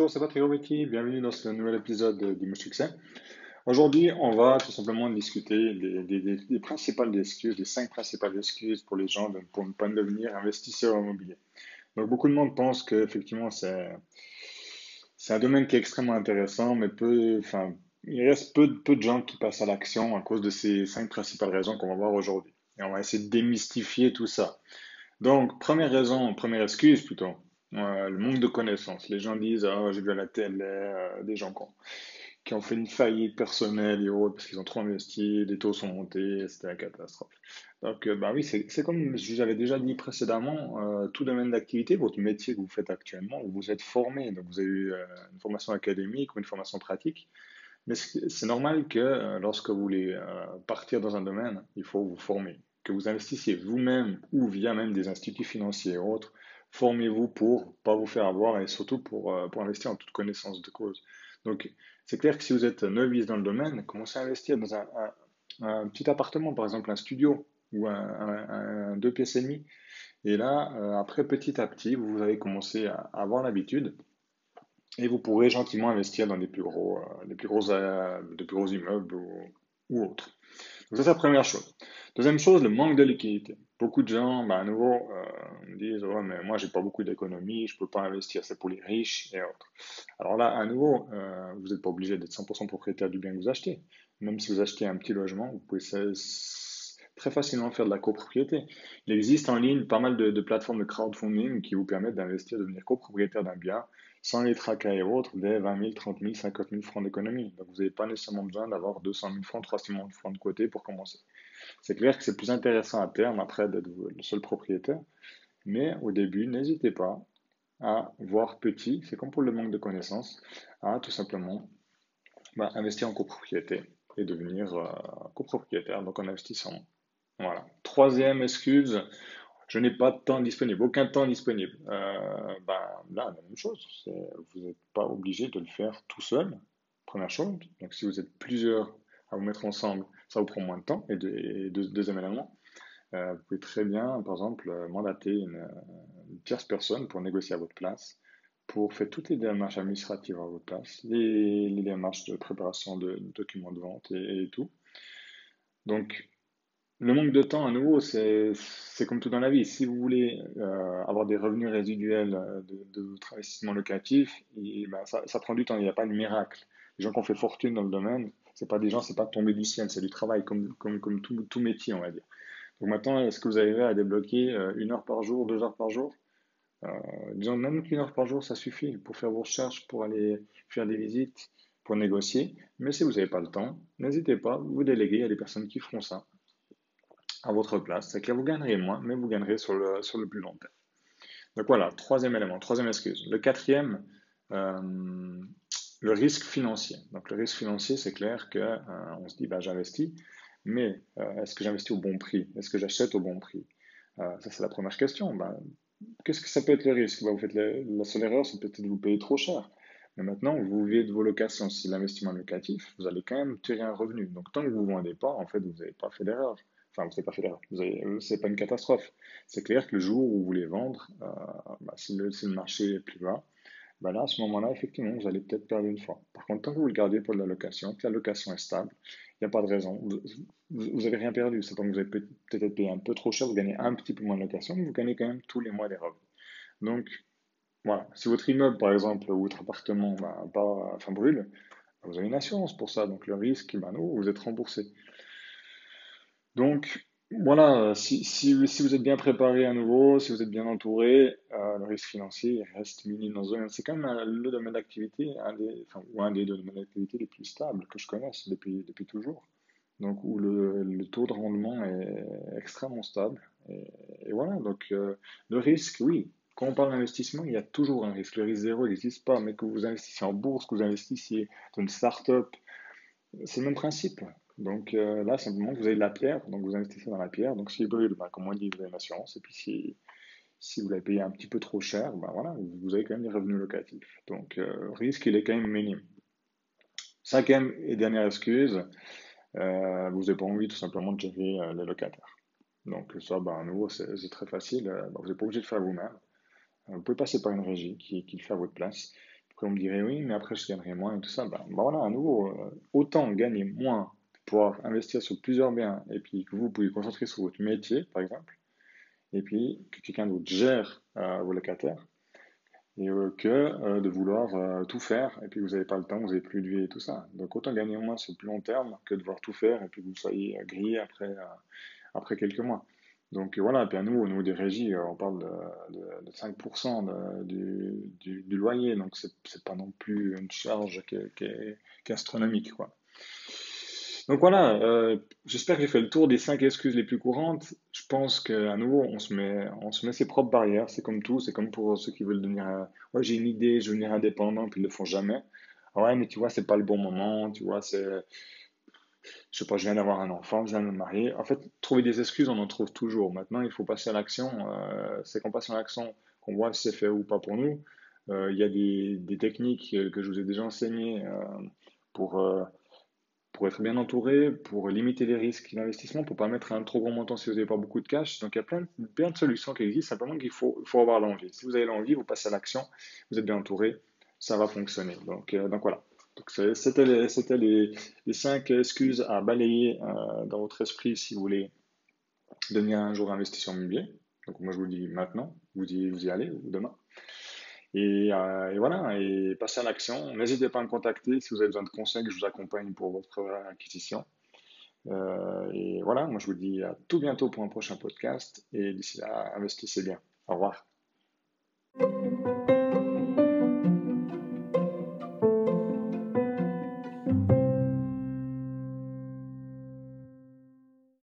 Bonjour, c'est Patrick Robetti, bienvenue dans ce nouvel épisode d'Imo Succès. Aujourd'hui, on va tout simplement discuter des, principales excuses, des cinq principales excuses pour les gens pour ne pas devenir investisseurs immobiliers. Donc beaucoup de monde pense qu'effectivement c'est c'est un domaine qui est extrêmement intéressant, mais peu, enfin, il reste peu de gens qui passent à l'action à cause de ces cinq principales raisons qu'on va voir aujourd'hui. Et on va essayer de démystifier tout ça. Donc, première raison, première excuse plutôt, euh, le manque de connaissances. Les gens disent Ah, j'ai vu à la télé euh, des gens qui ont, fait une faillite personnelle et autres parce qu'ils ont trop investi, les taux sont montés, c'était la catastrophe. Donc, euh, bah oui, c'est comme je vous avais déjà dit précédemment, tout domaine d'activité, votre métier que vous faites actuellement, vous êtes formé, donc vous avez eu une formation académique ou une formation pratique. Mais c'est normal que lorsque vous voulez partir dans un domaine, il faut vous former. Que vous investissiez vous-même ou via même des instituts financiers et autres, formez-vous pour pas vous faire avoir et surtout pour, euh, pour investir en toute connaissance de cause. Donc, c'est clair que si vous êtes novice dans le domaine, commencez à investir dans un, petit appartement, par exemple un studio ou un, deux pièces et demie. Et là, euh, après, petit à petit, vous allez commencer à, avoir l'habitude et vous pourrez gentiment investir dans des plus gros, euh, plus gros, des plus gros immeubles ou, ou autres. Donc ça, c'est la première chose. Deuxième chose, le manque de liquidité. Beaucoup de gens, bah, à nouveau, disent ouais, mais moi, j'ai pas beaucoup d'économies, je peux pas investir, c'est pour les riches et autres. Alors là, à nouveau, euh, vous n'êtes pas obligé d'être 100% propriétaire du bien que vous achetez. Même si vous achetez un petit logement, vous pouvez très facilement faire de la copropriété. Il existe en ligne pas mal de, de plateformes de crowdfunding qui vous permettent d'investir, de devenir copropriétaire d'un bien sans les tracas et autres, des 20 000, 30 000, 50 000 francs d'économie. Donc vous n'avez pas nécessairement besoin d'avoir 200 000 francs, 300 000 francs de côté pour commencer. C'est clair que c'est plus intéressant à terme après d'être le seul propriétaire, mais au début, n'hésitez pas à voir petit, c'est comme pour le manque de connaissances, à tout simplement bah, investir en copropriété et devenir euh, copropriétaire, donc en investissant. Voilà. Troisième excuse, je n'ai pas de temps disponible, aucun temps disponible. Euh, ben, là, la même chose. Vous n'êtes pas obligé de le faire tout seul, première chose. Donc, si vous êtes plusieurs à vous mettre ensemble, ça vous prend moins de temps. Et, deuxième élément, euh, vous pouvez très bien, par exemple, mandater une, tierce personne pour négocier à votre place, pour faire toutes les démarches administratives à votre place, les, démarches de préparation de, documents de vente et, tout. Donc, le manque de temps, à nouveau, c'est comme tout dans la vie. Si vous voulez euh, avoir des revenus résiduels euh, de, votre investissement locatif, ben, ça, prend du temps. Il n'y a pas de miracle. Les gens qui ont fait fortune dans le domaine, c'est pas des gens, c'est pas tombé du ciel, c'est du travail, comme, tout, métier, on va dire. Donc maintenant, est-ce que vous arrivez à débloquer euh, une heure par jour, deux heures par jour? Disons même qu'une heure par jour, ça suffit pour faire vos recherches, pour aller faire des visites, pour négocier. Mais si vous n'avez pas le temps, n'hésitez pas, vous déléguez à des personnes qui feront ça à votre place. C'est que vous gagnerez moins, mais vous gagnerez sur le, sur le plus long terme. Donc voilà, troisième élément, troisième excuse. Le quatrième, euh, le risque financier. Donc le risque financier, c'est clair qu'on euh, on se dit, bah, j'investis, mais euh, est-ce que j'investis au bon prix? Est-ce que j'achète au bon prix? Ça, c'est la première question. Bah, qu'est-ce que ça peut être le risque bah, vous faites La seule erreur, c'est peut-être de vous payer trop cher. Mais maintenant, vous vivez de vos locations. Si l'investissement locatif, vous allez quand même tirer un revenu. Donc tant que vous ne vendez pas, en fait, vous n'avez pas fait d'erreur. Enfin, vous n'avez pas fait l'erreur. Euh, c'est pas une catastrophe. C'est clair que le jour où vous voulez vendre, euh, bah, si, le, marché est plus bas, bah là, à ce moment-là, effectivement, vous allez peut-être perdre une fois. Par contre, tant que vous le gardez pour de la location, que la location est stable, il n'y a pas de raison. Vous n'avez rien perdu. C'est que vous avez peut-être payé un peu trop cher, vous gagnez un petit peu moins de location, mais vous gagnez quand même tous les mois des revenus. Donc, voilà. Si votre immeuble, par exemple, ou votre appartement bah, pas, enfin, brûle, vous avez une assurance pour ça. Donc, le risque, non, vous êtes remboursé. Donc, voilà, si, si, vous êtes bien préparé à nouveau, si vous êtes bien entouré, euh, le risque financier reste minime dans domaine. C'est quand même le domaine d'activité, un enfin, ou un des domaines d'activité les plus stables que je connaisse depuis, depuis toujours. Donc, où le, le taux de rendement est extrêmement stable. Et, voilà, donc euh, le risque, oui. Quand on parle d'investissement, il y a toujours un risque. Le risque zéro n'existe pas, mais que vous investissiez en bourse, que vous investissiez dans une start-up, c'est le même principe. Donc euh, là, simplement, vous avez de la pierre, donc vous investissez dans la pierre. Donc si brûle, bah, comme on dit, vous avez une assurance. Et puis si, si vous l'avez payé un petit peu trop cher, bah, voilà, vous avez quand même des revenus locatifs. Donc euh, risque, il est quand même minime. Cinquième et dernière excuse, euh, vous n'avez pas envie tout simplement de gérer les locataires. Donc ça, bah, nouveau, c'est très facile. vous n'êtes pas obligé de faire vous-même. Vous pouvez passer par une régie qui, qui le fait à votre place Après, on me dirait oui, mais après, je gagnerai moins et tout ça. Ben, ben voilà, à nouveau, euh, autant gagner moins pouvoir investir sur plusieurs biens et puis que vous pouvez vous concentrer sur votre métier, par exemple, et puis que quelqu'un d'autre gère euh, vos locataires, et euh, que de vouloir tout faire, et puis vous n'avez pas le temps, vous n'avez plus de vie et tout ça. Donc autant gagner moins sur le plus long terme que de devoir tout faire et puis que vous soyez grillé après, après quelques mois. Donc voilà, et puis à nous, au niveau des régies, on parle de, de, 5% du, du, du, loyer, donc c'est pas non plus une charge qui est, qui qui est astronomique. Quoi. Donc voilà, euh, j'espère que j'ai fait le tour des 5 excuses les plus courantes. Je pense qu'à nouveau, on se, met, ses propres barrières, c'est comme tout, c'est comme pour ceux qui veulent devenir, euh, ouais j'ai une idée, je veux devenir indépendant, puis ils le font jamais. Ah ouais, mais tu vois, c'est pas le bon moment, tu vois, c'est je sais pas, je viens d'avoir un enfant, je viens de me marier. En fait, trouver des excuses, on en trouve toujours. Maintenant, il faut passer à l'action. Euh, c'est qu'on passe à l'action qu'on voit si c'est fait ou pas pour nous. Il y a des, techniques que je vous ai déjà enseignées pour, pour être bien entouré, pour limiter les risques d'investissement, pour pas mettre un trop gros montant si vous n'avez pas beaucoup de cash. Donc, il y a plein, de solutions qui existent, simplement qu'il faut, avoir l'envie. Si vous avez l'envie, vous passez à l'action, vous êtes bien entouré, ça va fonctionner. Donc, donc voilà. C'était les, cinq excuses à balayer euh, dans votre esprit si vous voulez devenir un jour investisseur immobilier. Donc moi je vous dis maintenant, vous y, vous y allez ou demain. Et, euh, et, voilà, et passez à l'action. N'hésitez pas à me contacter si vous avez besoin de conseils, que je vous accompagne pour votre acquisition. Euh, et voilà, moi je vous dis à tout bientôt pour un prochain podcast et d'ici là, investissez bien. Au revoir.